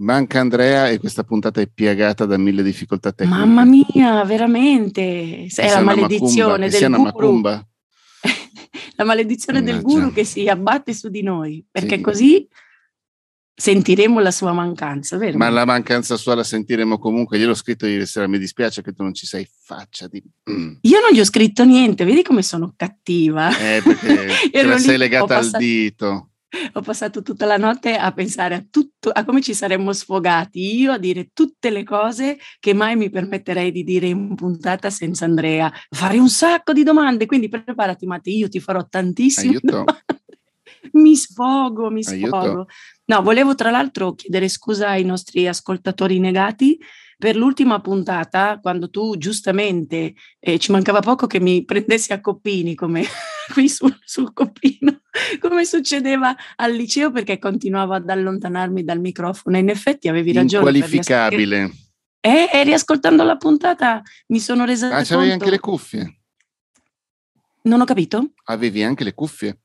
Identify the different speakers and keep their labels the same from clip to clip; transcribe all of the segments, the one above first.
Speaker 1: Manca Andrea e questa puntata è piegata da mille difficoltà tecniche.
Speaker 2: Mamma mia, veramente. È la maledizione del guru. la maledizione Mannaggia. del guru che si abbatte su di noi, perché sì. così sentiremo la sua mancanza, vero?
Speaker 1: Ma la mancanza sua la sentiremo comunque. Gliel'ho scritto ieri sera, mi dispiace che tu non ci sei faccia di...
Speaker 2: Mm. Io non gli ho scritto niente, vedi come sono cattiva.
Speaker 1: Eh, perché te la sei legata al dito.
Speaker 2: Ho passato tutta la notte a pensare a tutto, a come ci saremmo sfogati io a dire tutte le cose che mai mi permetterei di dire in puntata senza Andrea. Farei un sacco di domande, quindi preparati Matti, io ti farò tantissime Aiuto. domande. Mi sfogo, mi sfogo. Aiuto. No, volevo tra l'altro chiedere scusa ai nostri ascoltatori negati per l'ultima puntata, quando tu giustamente eh, ci mancava poco che mi prendessi a coppini come qui sul, sul coppino, come succedeva al liceo, perché continuavo ad allontanarmi dal microfono. E in effetti avevi ragione.
Speaker 1: Inqualificabile.
Speaker 2: Eh, e riascoltando la puntata mi sono resa ah, conto.
Speaker 1: Ah, avevi anche le cuffie?
Speaker 2: Non ho capito?
Speaker 1: Avevi anche le cuffie?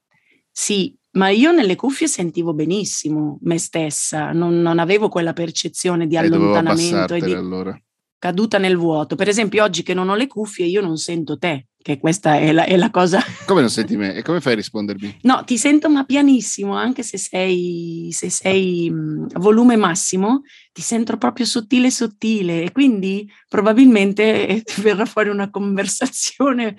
Speaker 2: Sì, ma io nelle cuffie sentivo benissimo me stessa, non, non avevo quella percezione di allontanamento e di allora. caduta nel vuoto. Per esempio, oggi che non ho le cuffie, io non sento te, che questa è la, è la cosa.
Speaker 1: Come non senti me? E come fai a rispondermi?
Speaker 2: No, ti sento ma pianissimo, anche se sei, se sei a volume massimo, ti sento proprio sottile sottile e quindi probabilmente verrà fuori una conversazione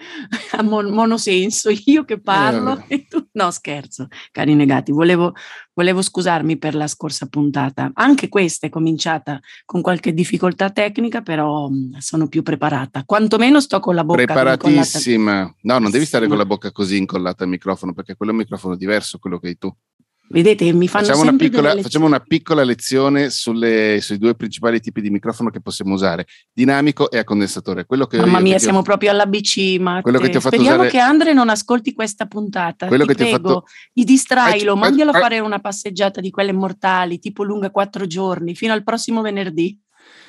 Speaker 2: a mon- monosenso, io che parlo eh, e tu... No, scherzo, cari negati, volevo, volevo scusarmi per la scorsa puntata. Anche questa è cominciata con qualche difficoltà tecnica, però sono più preparata. Quantomeno sto con la bocca
Speaker 1: Preparatissima. No, non devi stare con la bocca così incollata al microfono, perché quello è un microfono diverso, quello che hai tu.
Speaker 2: Vedete, mi fanno
Speaker 1: facciamo una piccola, facciamo una piccola lezione sulle, sui due principali tipi di microfono che possiamo usare, dinamico e a condensatore. Quello che
Speaker 2: Mamma mia, siamo ho, proprio all'ABC, ma speriamo usare, che Andre non ascolti questa puntata. Quello ti che prego, ti ho fatto, gli distrailo, ah, mandalo a fare una passeggiata di quelle mortali, tipo lunga quattro giorni, fino al prossimo venerdì.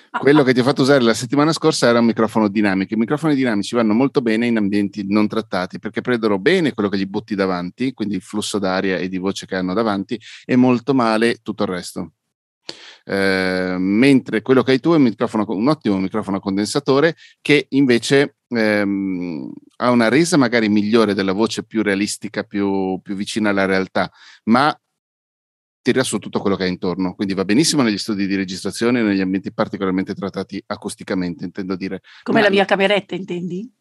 Speaker 1: Quello che ti ho fatto usare la settimana scorsa era un microfono dinamico. I microfoni dinamici vanno molto bene in ambienti non trattati perché prendono bene quello che gli butti davanti, quindi il flusso d'aria e di voce che hanno davanti, e molto male tutto il resto. Eh, mentre quello che hai tu è un, un ottimo microfono condensatore che invece ehm, ha una resa magari migliore della voce più realistica, più, più vicina alla realtà, ma tira su tutto quello che hai intorno. Quindi va benissimo negli studi di registrazione negli ambienti particolarmente trattati acusticamente, intendo dire.
Speaker 2: Come Ma la mia cameretta, intendi?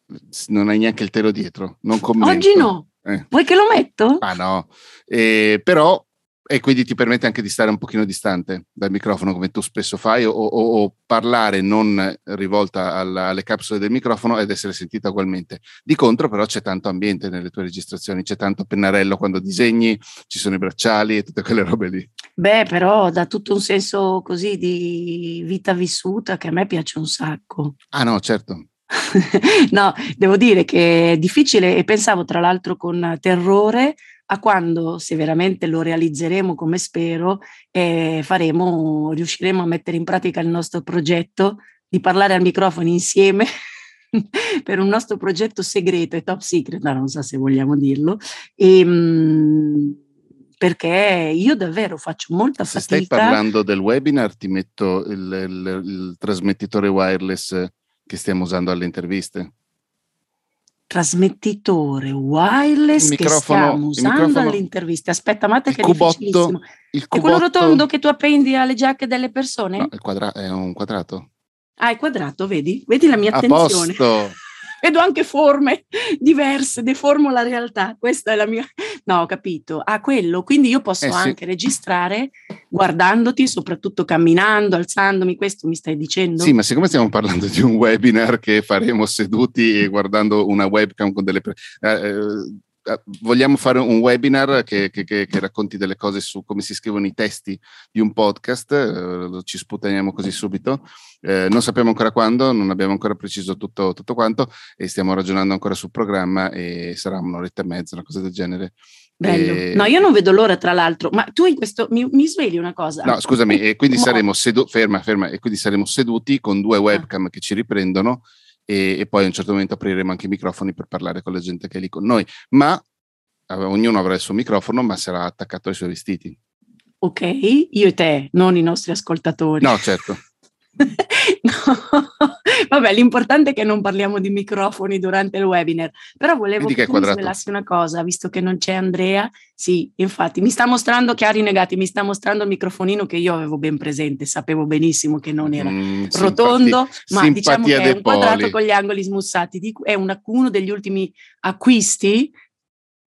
Speaker 1: Non hai neanche il telo dietro. Non
Speaker 2: Oggi no. Eh. Vuoi che lo metto?
Speaker 1: Ah no. Eh, però e quindi ti permette anche di stare un pochino distante dal microfono come tu spesso fai o, o, o parlare non rivolta alla, alle capsule del microfono ed essere sentita ugualmente. Di contro però c'è tanto ambiente nelle tue registrazioni, c'è tanto pennarello quando disegni, ci sono i bracciali e tutte quelle robe lì.
Speaker 2: Beh, però dà tutto un senso così di vita vissuta che a me piace un sacco.
Speaker 1: Ah no, certo.
Speaker 2: no, devo dire che è difficile e pensavo tra l'altro con terrore a quando, se veramente lo realizzeremo come spero, eh, faremo, riusciremo a mettere in pratica il nostro progetto di parlare al microfono insieme per un nostro progetto segreto e top secret, no, non so se vogliamo dirlo. E, ehm, perché io davvero faccio molta
Speaker 1: se
Speaker 2: fatica.
Speaker 1: Se stai parlando del webinar, ti metto il, il, il trasmettitore wireless che stiamo usando alle interviste
Speaker 2: trasmettitore wireless che stiamo usando alle interviste. Aspetta, Matte, che cubotto, è cubotto, è quello rotondo che tu appendi alle giacche delle persone?
Speaker 1: No, quadra- è un quadrato.
Speaker 2: Ah, è quadrato, vedi? Vedi la mia attenzione. A posto. vedo anche forme diverse, deformo la realtà. Questa è la mia. No, ho capito. Ah, quello. Quindi io posso eh, anche sì. registrare guardandoti, soprattutto camminando, alzandomi. Questo mi stai dicendo?
Speaker 1: Sì, ma siccome stiamo parlando di un webinar che faremo seduti e guardando una webcam con delle. Eh, eh eh, vogliamo fare un webinar che, che, che, che, racconti delle cose su come si scrivono i testi di un podcast, eh, ci sputaniamo così subito, eh, non sappiamo ancora quando, non abbiamo ancora preciso tutto, tutto, quanto e stiamo ragionando ancora sul programma e sarà un'oretta e mezza, una cosa del genere.
Speaker 2: E... No, io non vedo l'ora, tra l'altro, ma tu in questo mi, mi svegli una cosa.
Speaker 1: No, scusami, e quindi saremo seduti, ferma, ferma, e quindi saremo seduti con due webcam ah. che ci riprendono e, e, poi a un certo momento apriremo anche i microfoni per parlare con la gente che è lì con noi, ma ognuno avrà il suo microfono, ma sarà attaccato ai suoi vestiti.
Speaker 2: ok, io e te, non i nostri ascoltatori.
Speaker 1: No, certo.
Speaker 2: no. Vabbè, l'importante è che non parliamo di microfoni durante il webinar, però volevo che, tu mi svelassi una cosa, visto che non c'è Andrea, sì, infatti mi sta mostrando, chiari negati, mi sta mostrando il microfonino che io avevo ben presente, sapevo benissimo che non era mm, rotondo, simpati, ma diciamo che è un quadrato con gli angoli smussati, è una, uno degli ultimi acquisti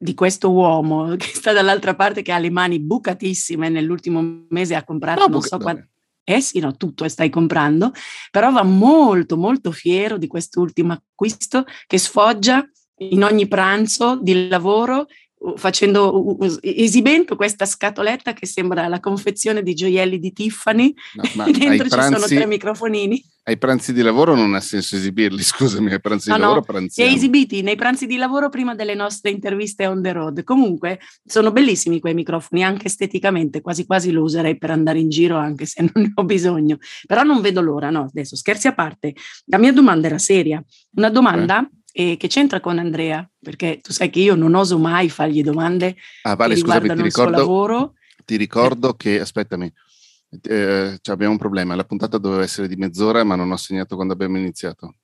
Speaker 2: di questo uomo che sta dall'altra parte, che ha le mani bucatissime, nell'ultimo mese ha comprato no, non so quanto eh sì, no, tutto stai comprando, però va molto, molto fiero di quest'ultimo acquisto che sfoggia in ogni pranzo di lavoro facendo, esibendo questa scatoletta che sembra la confezione di gioielli di Tiffany, no, e dentro ci pranzi, sono tre microfonini.
Speaker 1: Ai pranzi di lavoro non ha senso esibirli, scusami, ai pranzi no, di lavoro
Speaker 2: no, pranziamo. esibiti nei pranzi di lavoro prima delle nostre interviste on the road. Comunque sono bellissimi quei microfoni, anche esteticamente, quasi quasi lo userei per andare in giro anche se non ne ho bisogno. Però non vedo l'ora, no, adesso scherzi a parte. La mia domanda era seria, una domanda... Eh e che c'entra con Andrea, perché tu sai che io non oso mai fargli domande
Speaker 1: ah, vale, che scusami, ti ricordo, lavoro. Ti ricordo che, aspettami, eh, abbiamo un problema, la puntata doveva essere di mezz'ora ma non ho segnato quando abbiamo iniziato.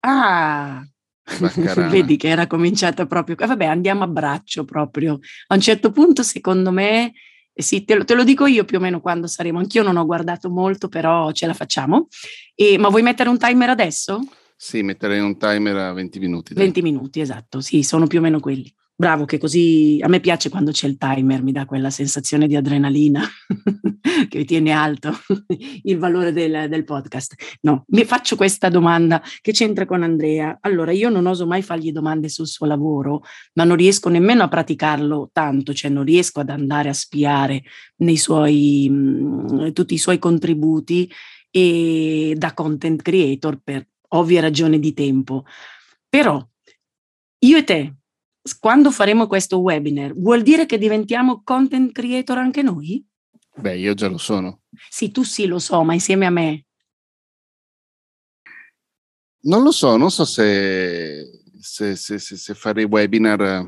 Speaker 2: Ah, vedi che era cominciata proprio, eh, vabbè andiamo a braccio proprio. A un certo punto secondo me, eh sì, te lo, te lo, dico io più o meno quando saremo, anch'io non ho guardato molto però ce la facciamo. E, ma vuoi mettere un timer adesso?
Speaker 1: Sì, metterei un timer a 20 minuti.
Speaker 2: Dai. 20 minuti, esatto, sì, sono più o meno quelli. Bravo, che così a me piace quando c'è il timer, mi dà quella sensazione di adrenalina che tiene alto il valore del, del, podcast. No, mi faccio questa domanda che c'entra con Andrea. Allora, io non oso mai fargli domande sul suo lavoro, ma non riesco nemmeno a praticarlo tanto, cioè non riesco ad andare a spiare nei suoi, tutti i suoi contributi e da content creator per ovvie ragioni di tempo. Però io e te, quando faremo questo webinar, vuol dire che diventiamo content creator anche noi?
Speaker 1: Beh, io già lo sono.
Speaker 2: Sì, tu sì lo so, ma insieme a me.
Speaker 1: Non lo so, non so se, se, se, se fare webinar,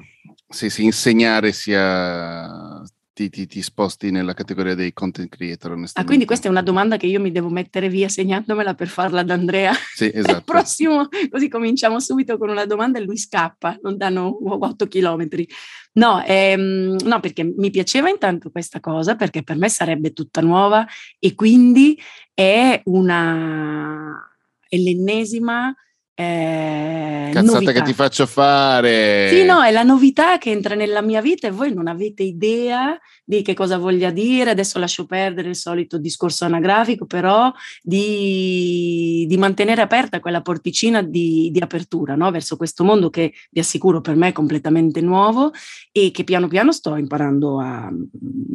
Speaker 1: se, se insegnare sia ti, ti, ti, sposti nella categoria dei content creator.
Speaker 2: Ah, quindi questa è una domanda che io mi devo mettere via segnandomela per farla ad Andrea.
Speaker 1: Sì, esatto.
Speaker 2: prossimo, così cominciamo subito con una domanda e lui scappa, non danno 8 chilometri. No, ehm, no, perché mi piaceva intanto questa cosa, perché per me sarebbe tutta nuova e quindi è una, è l'ennesima
Speaker 1: eh, Cazzata novità. che ti faccio fare.
Speaker 2: Sì, no, è la novità che entra nella mia vita e voi non avete idea di che cosa voglia dire. Adesso lascio perdere il solito discorso anagrafico, però di, di mantenere aperta quella porticina di, di apertura no? verso questo mondo che vi assicuro per me è completamente nuovo e che piano piano sto imparando a,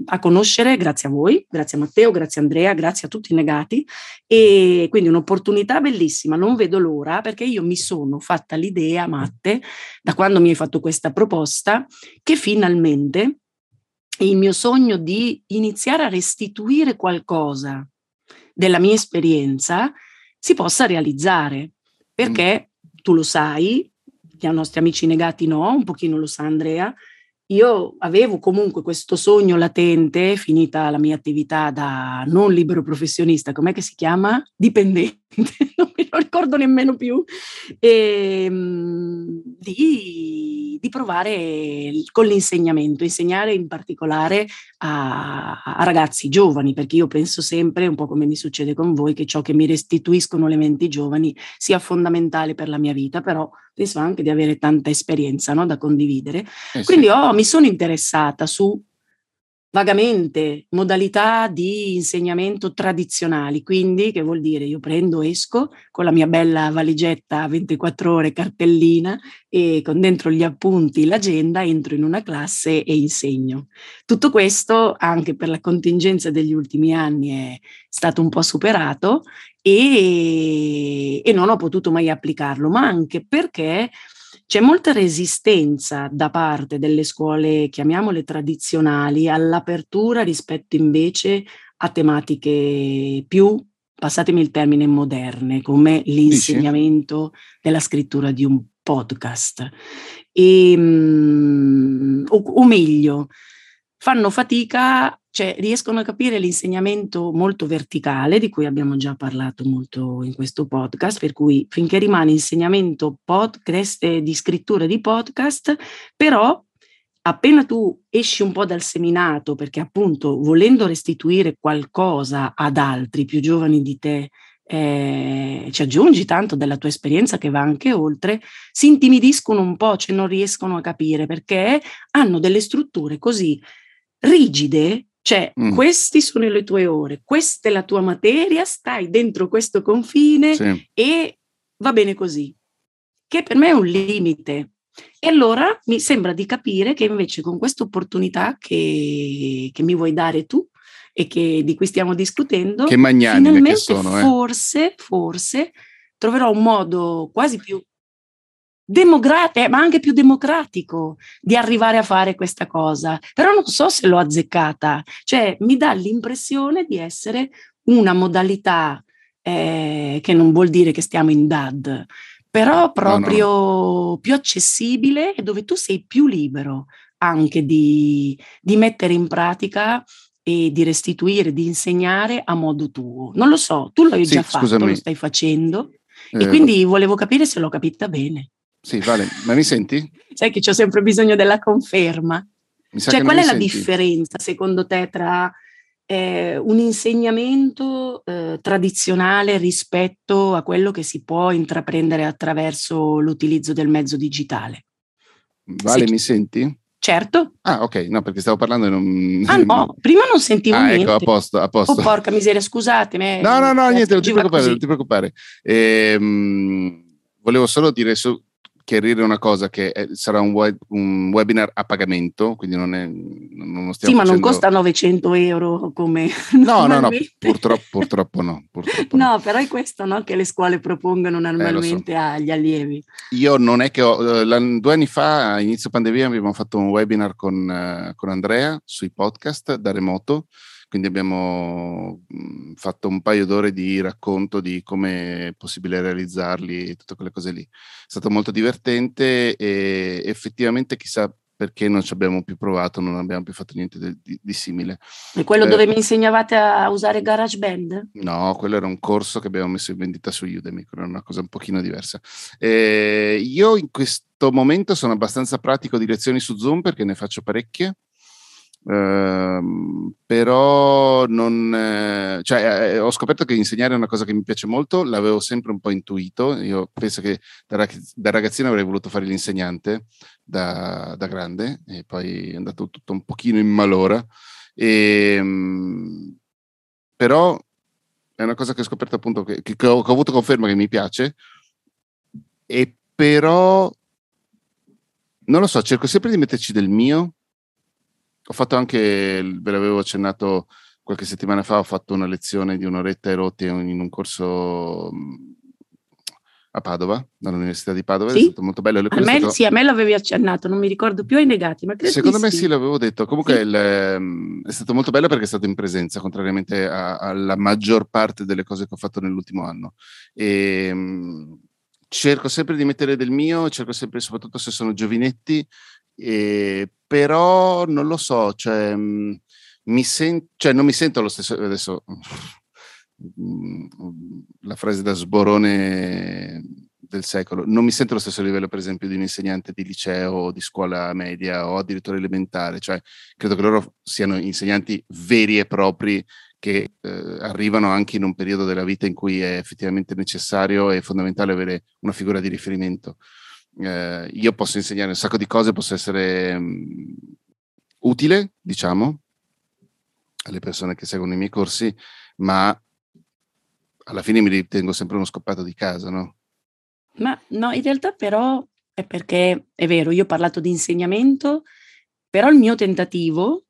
Speaker 2: a conoscere grazie a voi, grazie a Matteo, grazie a Andrea, grazie a tutti i negati. E quindi un'opportunità bellissima, non vedo l'ora perché io mi sono fatta l'idea, Matte, da quando mi hai fatto questa proposta, che finalmente il mio sogno di iniziare a restituire qualcosa della mia esperienza si possa realizzare. Perché tu lo sai, i nostri amici negati no, un pochino lo sa Andrea, io avevo comunque questo sogno latente, finita la mia attività da non libero professionista, com'è che si chiama? Dipendente, non mi ricordo nemmeno più, e, ehm, di, di, provare con l'insegnamento, insegnare in particolare a, a, ragazzi giovani, perché io penso sempre, un po' come mi succede con voi, che ciò che mi restituiscono le menti giovani sia fondamentale per la mia vita, però penso anche di avere tanta esperienza no, da condividere. Eh Quindi sì. oh, mi sono interessata su vagamente modalità di insegnamento tradizionali, quindi che vuol dire io prendo, esco con la mia bella valigetta 24 ore cartellina e con dentro gli appunti, l'agenda, entro in una classe e insegno. Tutto questo anche per la contingenza degli ultimi anni è stato un po' superato e, e non ho potuto mai applicarlo, ma anche perché c'è molta resistenza da parte delle scuole, chiamiamole tradizionali, all'apertura rispetto invece a tematiche più, passatemi il termine, moderne, come l'insegnamento Dici? della scrittura di un podcast. E, ehm, o, o meglio, fanno fatica, cioè riescono a capire l'insegnamento molto verticale, di cui abbiamo già parlato molto in questo podcast, per cui finché rimane insegnamento podcast di scrittura di podcast, però appena tu esci un po' dal seminato, perché appunto volendo restituire qualcosa ad altri più giovani di te, eh, ci aggiungi tanto della tua esperienza che va anche oltre, si intimidiscono un po', cioè non riescono a capire perché hanno delle strutture così rigide, cioè mm. queste sono le tue ore, questa è la tua materia, stai dentro questo confine sì. e va bene così, che per me è un limite. E allora mi sembra di capire che invece con questa opportunità che, che mi vuoi dare tu e che, di cui stiamo discutendo,
Speaker 1: che finalmente che sono,
Speaker 2: eh. forse, forse troverò un modo quasi più democratico, ma anche più democratico di arrivare a fare questa cosa. Però non so se l'ho azzeccata, cioè mi dà l'impressione di essere una modalità eh, che non vuol dire che stiamo in DAD, però proprio no, no. più accessibile e dove tu sei più libero anche di, di mettere in pratica e di restituire, di insegnare a modo tuo. Non lo so, tu l'hai sì, già fatto, scusami. lo stai facendo eh, e quindi volevo capire se l'ho capita bene.
Speaker 1: Sì, vale, ma mi senti?
Speaker 2: Sai che ho sempre bisogno della conferma. Cioè, qual è la senti. differenza secondo te tra eh, un insegnamento eh, tradizionale rispetto a quello che si può intraprendere attraverso l'utilizzo del mezzo digitale?
Speaker 1: Vale, sì. mi senti?
Speaker 2: Certo.
Speaker 1: Ah, ok, no, perché stavo parlando e non...
Speaker 2: Ah no, prima non sentivo
Speaker 1: ah,
Speaker 2: niente.
Speaker 1: ecco, a posto, a posto.
Speaker 2: Oh, porca miseria, scusatemi.
Speaker 1: No, no, no, niente, non ti preoccupare, non ti preoccupare. Ehm, volevo solo dire su, chiarire una cosa che è, sarà un, web, un, webinar a pagamento, quindi non, è, non stiamo Sì,
Speaker 2: ma
Speaker 1: facendo...
Speaker 2: non costa 900 euro come
Speaker 1: No, no, no, purtroppo, purtroppo no. Purtroppo
Speaker 2: no, no, però è questo no, che le scuole propongono normalmente eh, so. agli allievi.
Speaker 1: Io non è che ho... Eh, due anni fa, a inizio pandemia, abbiamo fatto un webinar con, con Andrea sui podcast da remoto, quindi abbiamo mhmm, fatto un paio d'ore di racconto di come è possibile realizzarli e tutte quelle cose lì. È stato molto divertente e effettivamente chissà perché non ci abbiamo più provato, non abbiamo più fatto niente di, di, di simile.
Speaker 2: E quello eh, dove mi insegnavate a usare GarageBand?
Speaker 1: No, quello era un corso che abbiamo messo in vendita su Udemy, era una cosa un pochino diversa. Eh, io in questo momento sono abbastanza pratico di lezioni su Zoom perché ne faccio parecchie Uh, però non, eh, cioè, eh, ho scoperto che insegnare è una cosa che mi piace molto, l'avevo sempre un po' intuito. Io penso che da, ragaz- da ragazzino avrei voluto fare l'insegnante da, da, grande, e poi è andato tutto un pochino in malora. E, um, però è una cosa che ho scoperto appunto che, che, ho, che ho avuto conferma che mi piace, e però non lo so, cerco sempre di metterci del mio ho fatto anche, ve l'avevo accennato qualche settimana fa, ho fatto una lezione di un'oretta e rotti in un corso mm, a Padova, dall'Università di Padova, sì? è stato molto bello.
Speaker 2: A me, stato... Sì, a me l'avevi accennato, non mi ricordo più ai negati, ma credo
Speaker 1: Secondo me
Speaker 2: sì.
Speaker 1: sì, l'avevo detto. Comunque sì. il, mm, è stato molto bello perché è stato in presenza, contrariamente a, alla maggior parte delle cose che ho fatto nell'ultimo anno. E, mm, cerco sempre di mettere del mio, cerco sempre, soprattutto se sono giovinetti, e, però non lo so, cioè, mm, mi sen- cioè, non mi sento lo stesso, adesso mm, la frase da sborone del secolo, non mi sento allo stesso livello per esempio di un insegnante di liceo o di scuola media o addirittura elementare, cioè credo che loro siano insegnanti veri e propri che eh, arrivano anche in un periodo della vita in cui è effettivamente necessario e fondamentale avere una figura di riferimento eh, io posso insegnare un sacco di cose, posso essere um, utile, diciamo, alle persone che seguono i miei corsi, ma alla fine mi ritengo sempre uno scoppato di casa, no?
Speaker 2: Ma no, in realtà però è perché è vero, io ho parlato di insegnamento, però il mio tentativo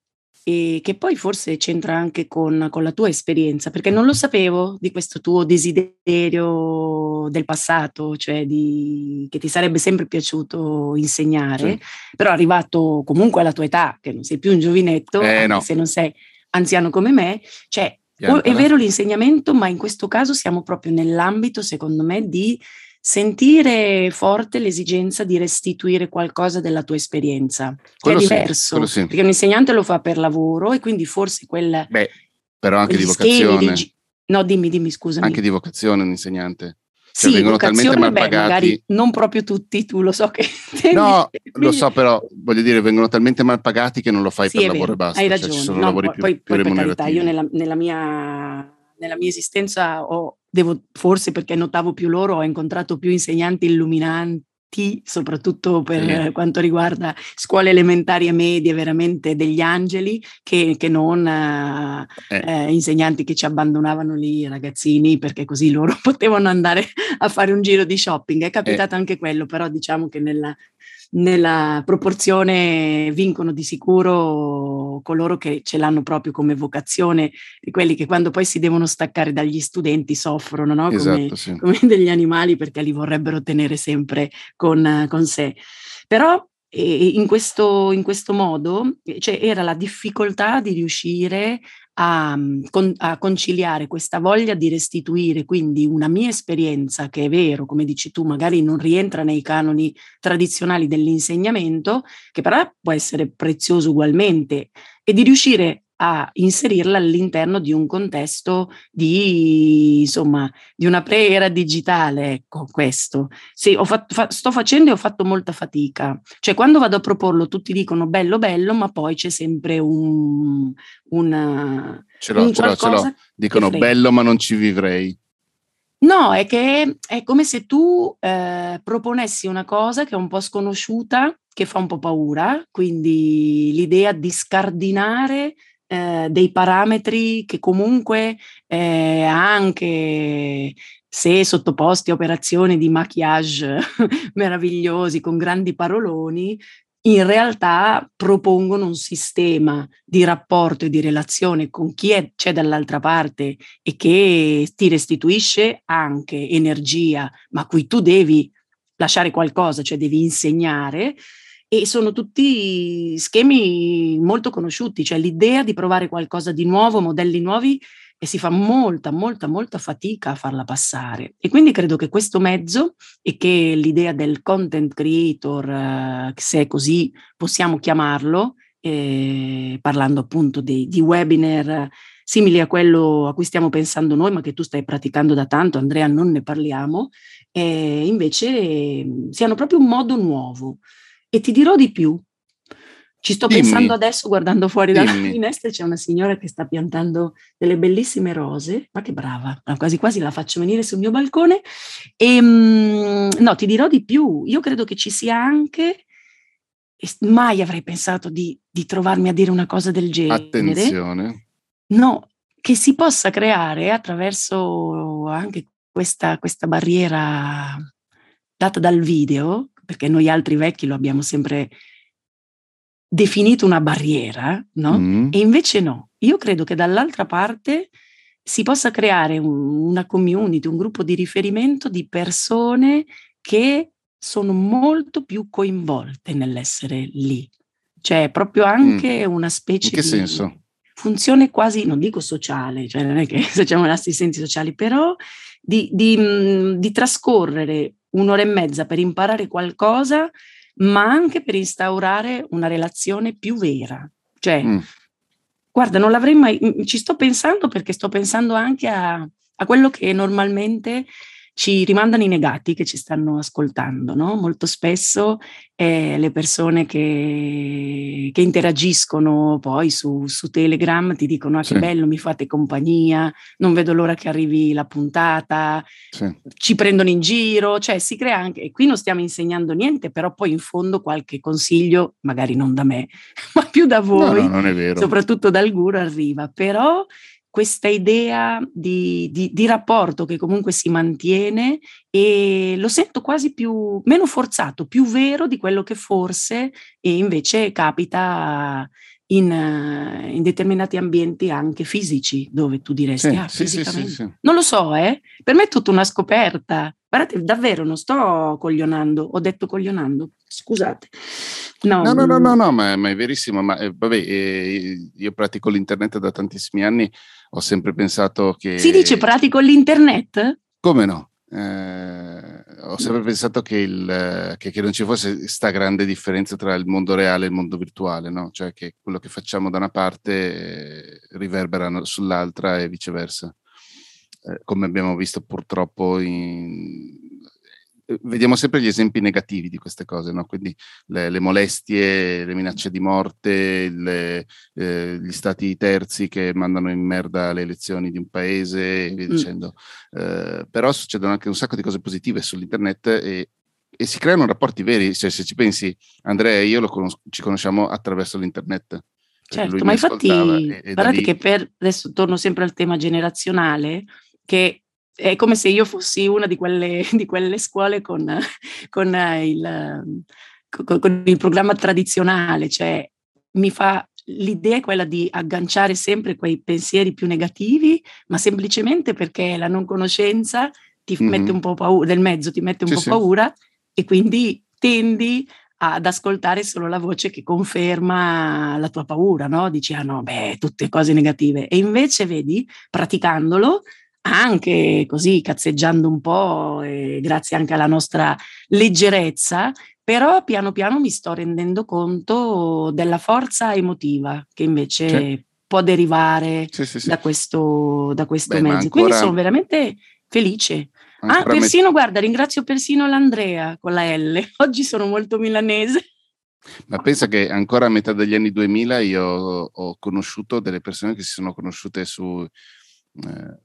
Speaker 2: e che poi forse c'entra anche con, con, la tua esperienza, perché non lo sapevo di questo tuo desiderio del passato, cioè di, che ti sarebbe sempre piaciuto insegnare, sì. però arrivato comunque alla tua età, che non sei più un giovinetto, eh, no. se non sei anziano come me, cioè è vero l'insegnamento, ma in questo caso siamo proprio nell'ambito, secondo me, di sentire forte l'esigenza di restituire qualcosa della tua esperienza, che quello è diverso, sì, sì. perché un insegnante lo fa per lavoro e quindi forse quel...
Speaker 1: Beh, però anche di vocazione. Di,
Speaker 2: no, dimmi, dimmi, scusami.
Speaker 1: Anche di vocazione un insegnante. Cioè, sì, vengono talmente mal pagati. Beh, magari
Speaker 2: non proprio tutti, tu lo so che.
Speaker 1: No, lo so, però voglio dire, vengono talmente mal pagati che non lo fai sì, per lavoro e basta.
Speaker 2: Hai ragione. Cioè, no, poi, più, poi, più poi per carità, io nella, nella, mia, nella mia esistenza ho devo, forse perché notavo più loro, ho incontrato più insegnanti illuminanti soprattutto per quanto riguarda scuole elementari e medie, veramente degli angeli, che, che non eh. Eh, insegnanti che ci abbandonavano lì, ragazzini, perché così loro potevano andare a fare un giro di shopping. È capitato eh. anche quello, però diciamo che nella, nella proporzione vincono di sicuro coloro che ce l'hanno proprio come vocazione e quelli che quando poi si devono staccare dagli studenti soffrono no? come, esatto, sì. come, degli animali perché li vorrebbero tenere sempre con, con sé. Però in questo, in questo modo cioè, era la difficoltà di riuscire a, mm, a, conciliare questa voglia di restituire quindi una mia esperienza che è vero, come dici tu, magari non rientra nei canoni tradizionali dell'insegnamento, che però può essere prezioso ugualmente, e di riuscire a inserirla all'interno di un contesto di, insomma, di una pre-era digitale, ecco questo. Sì, fatto, fa, sto facendo e ho fatto molta fatica. Cioè, quando vado a proporlo tutti dicono bello, bello, ma poi c'è sempre un... Una,
Speaker 1: ce l'ho, un ce l'ho, ce l'ho. Dicono bello, ma non ci vivrei.
Speaker 2: No, è che è come se tu eh, proponessi una cosa che è un po' sconosciuta, che fa un po' paura, quindi l'idea di scardinare eh, dei parametri che comunque eh, anche se sottoposti a operazioni di maquillage meravigliosi con grandi paroloni, in realtà propongono un sistema di rapporto e di relazione con chi è, c'è dall'altra parte e che ti restituisce anche energia, ma a cui tu devi lasciare qualcosa, cioè devi insegnare, e sono tutti schemi molto conosciuti, cioè l'idea di provare qualcosa di nuovo, modelli nuovi e si fa molta, molta, molta fatica a farla passare. E quindi credo che questo mezzo e che l'idea del content creator, eh, se così possiamo chiamarlo, eh, parlando appunto di, di webinar simili a quello a cui stiamo pensando noi, ma che tu stai praticando da tanto, Andrea, non ne parliamo, eh, invece eh, siano proprio un modo nuovo e ti dirò di più. Ci sto Dimmi. pensando adesso guardando fuori Dimmi. dalla finestra, c'è una signora che sta piantando delle bellissime rose, ma che brava, quasi quasi la faccio venire sul mio balcone. E, um, no, ti dirò di più, io credo che ci sia anche, mai avrei pensato di, di trovarmi a dire una cosa del genere.
Speaker 1: Attenzione.
Speaker 2: No, che si possa creare attraverso anche questa, questa barriera data dal video, perché noi altri vecchi lo abbiamo sempre definito una barriera, no? Mm. E invece no. Io credo che dall'altra parte si possa creare un, una community, un gruppo di riferimento di persone che sono molto più coinvolte nell'essere lì. Cioè, proprio anche mm. una specie di
Speaker 1: senso?
Speaker 2: funzione quasi, non dico sociale, cioè non è che facciamo assistenti sociali, però di, di, mm, di trascorrere un'ora e mezza per imparare qualcosa, ma anche per instaurare una relazione più vera. Cioè, mm. guarda, non l'avrei mai, ci sto pensando perché sto pensando anche a, a quello che normalmente ci rimandano i negati che ci stanno ascoltando. No? Molto spesso eh, le persone che, che, interagiscono poi su, su Telegram ti dicono ah, sì. che bello, mi fate compagnia, non vedo l'ora che arrivi la puntata, sì. ci prendono in giro, cioè si crea anche, e qui non stiamo insegnando niente, però poi in fondo qualche consiglio, magari non da me, ma più da voi,
Speaker 1: no, no,
Speaker 2: soprattutto dal guru arriva, però questa idea di, di, di, rapporto che comunque si mantiene e lo sento quasi più, meno forzato, più vero di quello che forse invece capita in, in determinati ambienti anche fisici, dove tu diresti,
Speaker 1: sì,
Speaker 2: ah,
Speaker 1: sì, fisicamente. Sì,
Speaker 2: non lo so, eh? per me è tutta una scoperta. Guardate, davvero non sto coglionando, ho detto coglionando, scusate.
Speaker 1: No, no, no, no, no, no ma, ma, è verissimo, ma eh, vabbè, eh, io pratico l'internet da tantissimi anni ho sempre pensato che...
Speaker 2: Si dice pratico l'internet?
Speaker 1: Come no? Eh, ho sempre pensato che, il, che, che non ci fosse questa grande differenza tra il mondo reale e il mondo virtuale, no? Cioè che quello che facciamo da una parte riverbera sull'altra e viceversa. Eh, come abbiamo visto purtroppo in, vediamo sempre gli esempi negativi di queste cose, no? quindi le, le, molestie, le minacce di morte, le, eh, gli stati terzi che mandano in merda le elezioni di un paese e via mm. dicendo. Eh, però succedono anche un sacco di cose positive sull'internet e, e si creano rapporti veri, cioè, se ci pensi, Andrea e io conos- ci conosciamo attraverso l'internet.
Speaker 2: Certo, ma infatti, e, e guardate lì... che per, adesso torno sempre al tema generazionale, che è come se io fossi una di quelle, di quelle scuole con, con, il, con, il, programma tradizionale, cioè mi fa l'idea è quella di agganciare sempre quei pensieri più negativi, ma semplicemente perché la non conoscenza ti mm-hmm. mette un po' paura, del mezzo ti mette un sì, po' sì. paura e quindi tendi ad ascoltare solo la voce che conferma la tua paura, no? Dici, ah no, beh, tutte cose negative. E invece, vedi, praticandolo, anche così cazzeggiando un po', grazie anche alla nostra leggerezza, però piano piano mi sto rendendo conto della forza emotiva che invece cioè. può derivare sì, sì, sì. da questo, da questo Beh, mezzo. Ancora... Quindi sono veramente felice. Ah, persino, met... guarda, ringrazio persino l'Andrea con la L. Oggi sono molto milanese.
Speaker 1: Ma pensa che ancora a metà degli anni 2000 io ho conosciuto delle persone che si sono conosciute su, eh,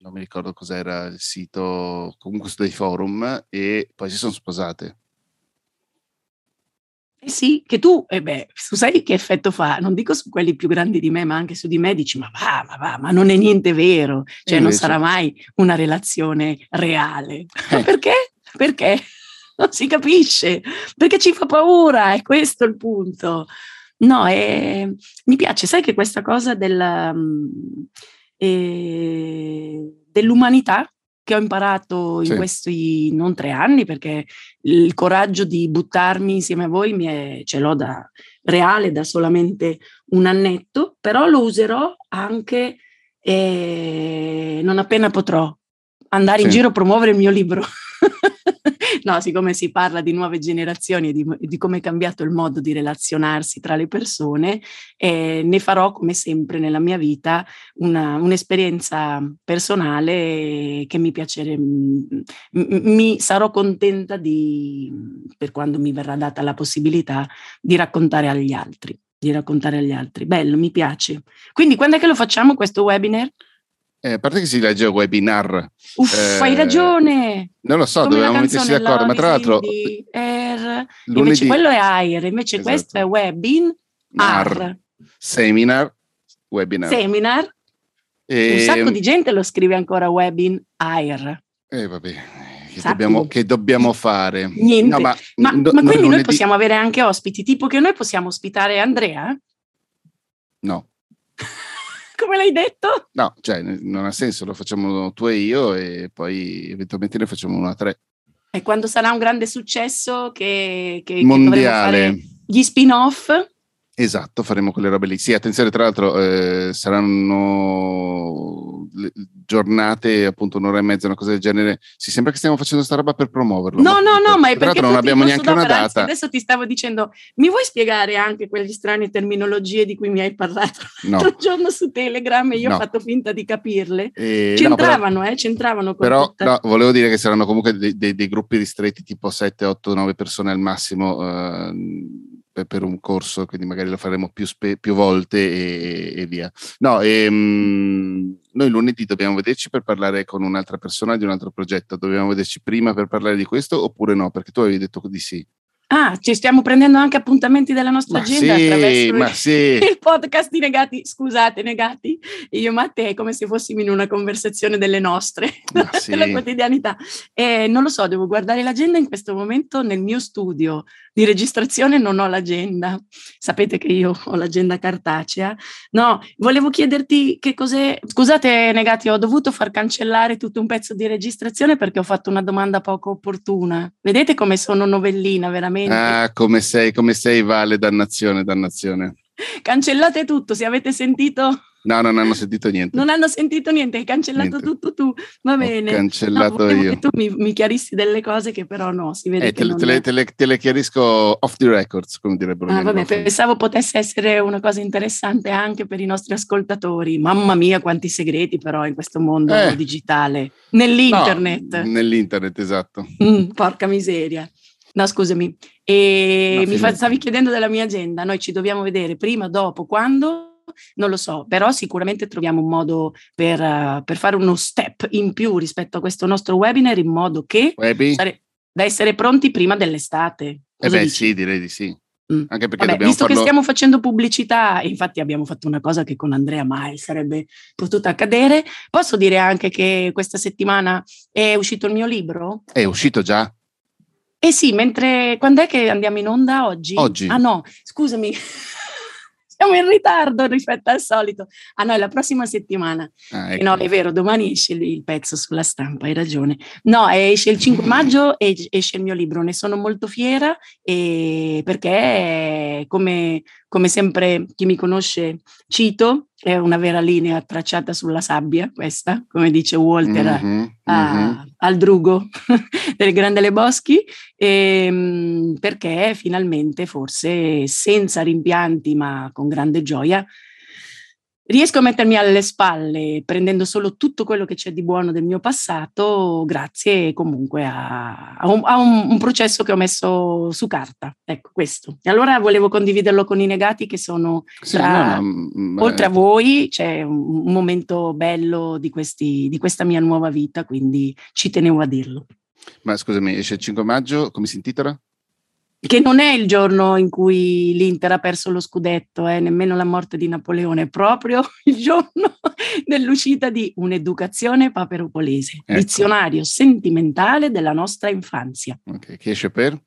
Speaker 1: non mi ricordo cos'era il sito, comunque dei forum, e poi si sono sposate.
Speaker 2: Eh sì, che tu, eh beh, tu sai che effetto fa? Non dico su quelli più grandi di me, ma anche su di me dici, ma va, ma va, ma non è niente vero, cioè invece... non sarà mai una relazione reale. Eh. Perché? Perché? Non si capisce, perché ci fa paura, è questo il punto. No, è... mi piace, sai che questa cosa del... Um, eh, dell'umanità che ho imparato in sì. questi non tre anni, perché il coraggio di buttarmi insieme a voi mi è, ce l'ho da reale, da solamente un annetto, però lo userò anche eh, non appena potrò andare sì. in giro a promuovere il mio libro. no, siccome si parla di nuove generazioni e di, di, come è cambiato il modo di relazionarsi tra le persone, eh, ne farò come sempre nella mia vita una, un'esperienza personale che mi piacerebbe, mi sarò contenta di, per quando mi verrà data la possibilità, di raccontare agli altri di raccontare agli altri. Bello, mi piace. Quindi quando è che lo facciamo questo webinar?
Speaker 1: Eh, a parte che si legge webinar.
Speaker 2: Uff, eh, hai ragione.
Speaker 1: Non lo so, Come dovevamo mettersi d'accordo, ma tra l'altro...
Speaker 2: Er, invece quello è AIR, invece esatto. questo è webinar.
Speaker 1: Seminar, webinar.
Speaker 2: Seminar. E... Un sacco di gente lo scrive ancora webinar.
Speaker 1: Eh vabbè, che dobbiamo, che dobbiamo, fare?
Speaker 2: Niente. No, ma, ma, do, ma quindi noi possiamo avere anche ospiti, tipo che noi possiamo ospitare Andrea?
Speaker 1: No
Speaker 2: come l'hai detto?
Speaker 1: No, cioè non ha senso, lo facciamo tu e io e poi eventualmente ne facciamo una a tre.
Speaker 2: E quando sarà un grande successo che, che,
Speaker 1: Mondiale.
Speaker 2: Che gli spin-off?
Speaker 1: Esatto, faremo quelle robe lì. Sì, attenzione, tra l'altro eh, saranno giornate, appunto un'ora e mezza, una cosa del genere. Si sembra che stiamo facendo sta roba per promuoverlo.
Speaker 2: No, no, no, ma è perché
Speaker 1: non abbiamo neanche una data.
Speaker 2: Adesso ti stavo dicendo, mi vuoi spiegare anche quelle strane terminologie di cui mi hai parlato no. l'altro giorno su Telegram e io no. ho fatto finta di capirle? Eh, c'entravano, no, però, eh, c'entravano.
Speaker 1: però no, volevo dire che saranno comunque dei, dei, dei, gruppi ristretti tipo 7, 8, 9 persone al massimo. Eh, per, per, un corso, quindi magari lo faremo più, spe- più volte e, e, via. No, ehm, noi lunedì dobbiamo vederci per parlare con un'altra persona di un altro progetto. Dobbiamo vederci prima per parlare di questo oppure no? Perché tu avevi detto di sì.
Speaker 2: Ah, ci stiamo prendendo anche appuntamenti della nostra
Speaker 1: ma
Speaker 2: agenda
Speaker 1: sì,
Speaker 2: attraverso
Speaker 1: ma
Speaker 2: il,
Speaker 1: sì.
Speaker 2: il podcast di Negati. Scusate, Negati, io ma te è come se fossimo in una conversazione delle nostre, sì. della quotidianità. E non lo so, devo guardare l'agenda in questo momento nel mio studio di registrazione, non ho l'agenda. Sapete che io ho l'agenda cartacea. No, volevo chiederti che cos'è. Scusate, Negati, ho dovuto far cancellare tutto un pezzo di registrazione perché ho fatto una domanda poco opportuna. Vedete come sono novellina, veramente veramente.
Speaker 1: Ah, come sei, come sei, Vale, dannazione, dannazione.
Speaker 2: Cancellate tutto, se avete sentito
Speaker 1: No, non hanno sentito niente.
Speaker 2: Non hanno sentito niente, hai cancellato niente. tutto tu. Va bene.
Speaker 1: Ho cancellato
Speaker 2: no,
Speaker 1: io.
Speaker 2: Che tu mi, mi, chiarissi delle cose che però no, si vede
Speaker 1: eh,
Speaker 2: te,
Speaker 1: te, le, te, le, te, le, chiarisco off the records, come direbbero.
Speaker 2: Ah, vabbè, pensavo potesse essere una cosa interessante anche per i nostri ascoltatori. Mamma mia, quanti segreti però in questo mondo eh. digitale. Nell'internet.
Speaker 1: No, nell'internet, esatto.
Speaker 2: Mm, porca miseria. No, scusami. E mi fa, stavi chiedendo della mia agenda. Noi ci dobbiamo vedere prima, dopo, quando? non lo so, però sicuramente troviamo un modo per, uh, per, fare uno step in più rispetto a questo nostro webinar in modo che sare- da essere pronti prima dell'estate.
Speaker 1: Cosa eh beh, dici? sì, direi di sì. Mm. Anche perché Vabbè,
Speaker 2: visto
Speaker 1: farlo...
Speaker 2: che stiamo facendo pubblicità, infatti abbiamo fatto una cosa che con Andrea mai sarebbe potuta accadere, posso dire anche che questa settimana è uscito il mio libro?
Speaker 1: È uscito già?
Speaker 2: Eh sì, mentre quando è che andiamo in onda oggi?
Speaker 1: Oggi.
Speaker 2: Ah no, scusami siamo in ritardo rispetto al solito. Ah no, è la prossima settimana. Ah, ecco. No, è vero, domani esce il, pezzo sulla stampa, hai ragione. No, esce il 5 maggio e esce il mio libro, ne sono molto fiera e perché come, come sempre chi mi conosce cito, è una vera linea tracciata sulla sabbia questa, come dice Walter mm-hmm, a, mm-hmm. al drugo del Grande Le Boschi, e, ehm, perché finalmente forse senza rimpianti ma con grande gioia riesco a mettermi alle spalle prendendo solo tutto quello che c'è di buono del mio passato grazie comunque a, a, un, a un, un, processo che ho messo su carta. Ecco questo. E allora volevo condividerlo con i negati che sono sì, tra, no, no, mm, oltre a voi, c'è un, un momento bello di, questi, di questa mia nuova vita, quindi ci tenevo a dirlo.
Speaker 1: Ma scusami, esce il 5 maggio, come si intitola?
Speaker 2: Che non è il giorno in cui l'Inter ha perso lo scudetto, eh, nemmeno la morte di Napoleone, è proprio il giorno dell'uscita di Un'educazione paperopolese, ecco. dizionario sentimentale della nostra infanzia.
Speaker 1: Ok, chi esce per?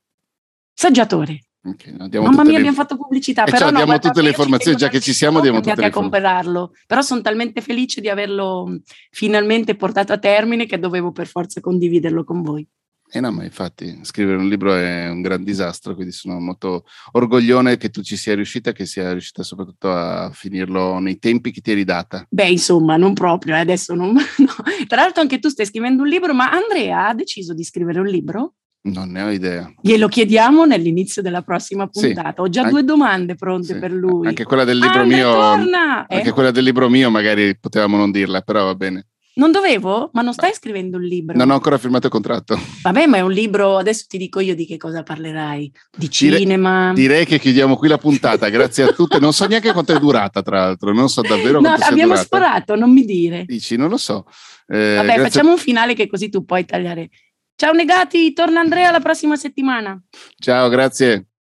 Speaker 2: Saggiatore.
Speaker 1: Okay,
Speaker 2: Mamma mia, le... abbiamo fatto pubblicità.
Speaker 1: Eh,
Speaker 2: però
Speaker 1: cioè,
Speaker 2: no,
Speaker 1: diamo guarda, tutte le informazioni, già che ci siamo, diamo tutte le informazioni.
Speaker 2: a comprarlo. Però sono talmente felice di averlo finalmente portato a termine che dovevo per forza condividerlo con voi.
Speaker 1: Eh no, ma infatti scrivere un libro è un gran disastro, quindi sono molto orgoglione che tu ci sia riuscita e che sia riuscita soprattutto a finirlo nei tempi che ti eri data.
Speaker 2: Beh, insomma, non proprio, eh, adesso non... No. Tra l'altro anche tu stai scrivendo un libro, ma Andrea ha deciso di scrivere un libro?
Speaker 1: Non ne ho idea.
Speaker 2: Glielo chiediamo nell'inizio della prossima puntata. Sì, ho già anche, due domande pronte sì, per lui.
Speaker 1: Anche quella del libro
Speaker 2: Andre,
Speaker 1: mio.
Speaker 2: Torna!
Speaker 1: Anche eh? quella del libro mio magari potevamo non dirla, però va bene.
Speaker 2: Non dovevo? Ma non stai scrivendo un libro?
Speaker 1: Non ho ancora firmato il contratto.
Speaker 2: Vabbè, ma è un libro, adesso ti dico io di che cosa parlerai. Di cinema.
Speaker 1: Direi che chiudiamo qui la puntata, grazie a tutte. Non so neanche quanto è durata, tra l'altro, non so davvero
Speaker 2: no,
Speaker 1: quanto
Speaker 2: abbiamo sforato, non mi dire.
Speaker 1: Dici, non lo so.
Speaker 2: Eh, Vabbè, grazie... facciamo un finale che così tu puoi tagliare. Ciao negati, torna Andrea la prossima settimana.
Speaker 1: Ciao, grazie.